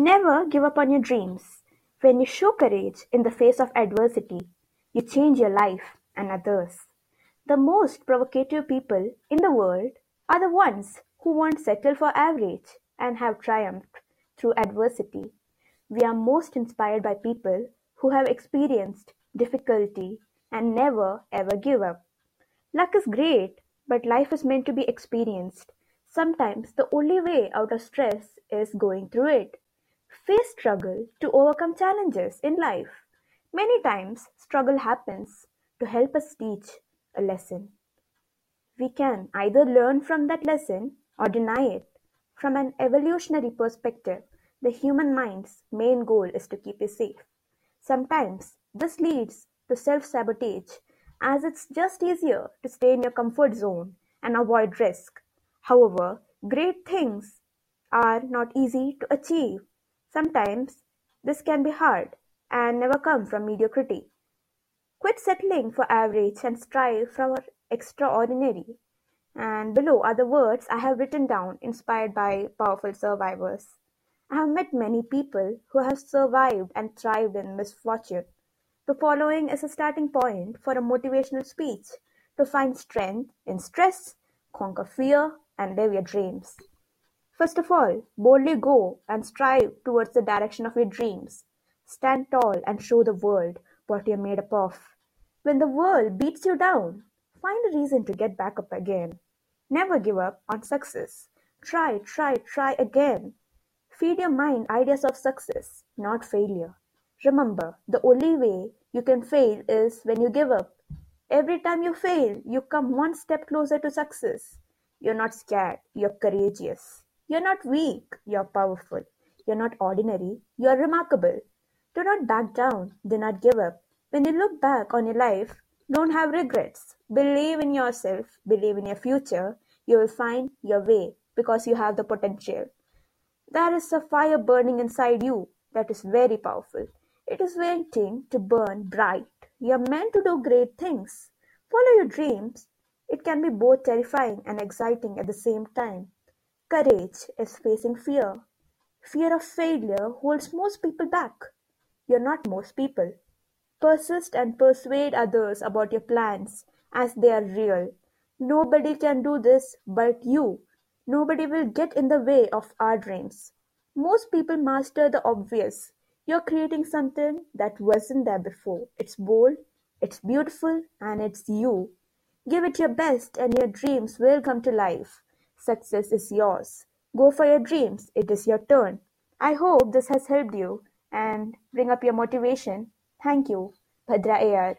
Never give up on your dreams. When you show courage in the face of adversity, you change your life and others. The most provocative people in the world are the ones who won't settle for average and have triumphed through adversity. We are most inspired by people who have experienced difficulty and never ever give up. Luck is great, but life is meant to be experienced. Sometimes the only way out of stress is going through it. Face struggle to overcome challenges in life. Many times, struggle happens to help us teach a lesson. We can either learn from that lesson or deny it. From an evolutionary perspective, the human mind's main goal is to keep you safe. Sometimes this leads to self sabotage, as it's just easier to stay in your comfort zone and avoid risk. However, great things are not easy to achieve. Sometimes this can be hard and never come from mediocrity. Quit settling for average and strive for extraordinary. And below are the words I have written down inspired by powerful survivors. I have met many people who have survived and thrived in misfortune. The following is a starting point for a motivational speech to find strength in stress, conquer fear, and live your dreams. First of all, boldly go and strive towards the direction of your dreams. Stand tall and show the world what you're made up of. When the world beats you down, find a reason to get back up again. Never give up on success. Try, try, try again. Feed your mind ideas of success, not failure. Remember, the only way you can fail is when you give up. Every time you fail, you come one step closer to success. You're not scared, you're courageous. You're not weak, you're powerful. You're not ordinary, you're remarkable. Do not back down, do not give up. When you look back on your life, don't have regrets. Believe in yourself, believe in your future. You will find your way because you have the potential. There is a fire burning inside you that is very powerful. It is waiting to burn bright. You are meant to do great things. Follow your dreams. It can be both terrifying and exciting at the same time. Courage is facing fear. Fear of failure holds most people back. You're not most people. Persist and persuade others about your plans as they are real. Nobody can do this but you. Nobody will get in the way of our dreams. Most people master the obvious. You're creating something that wasn't there before. It's bold, it's beautiful, and it's you. Give it your best, and your dreams will come to life. Success is yours. Go for your dreams. It is your turn. I hope this has helped you and bring up your motivation. Thank you. Bhadra AR.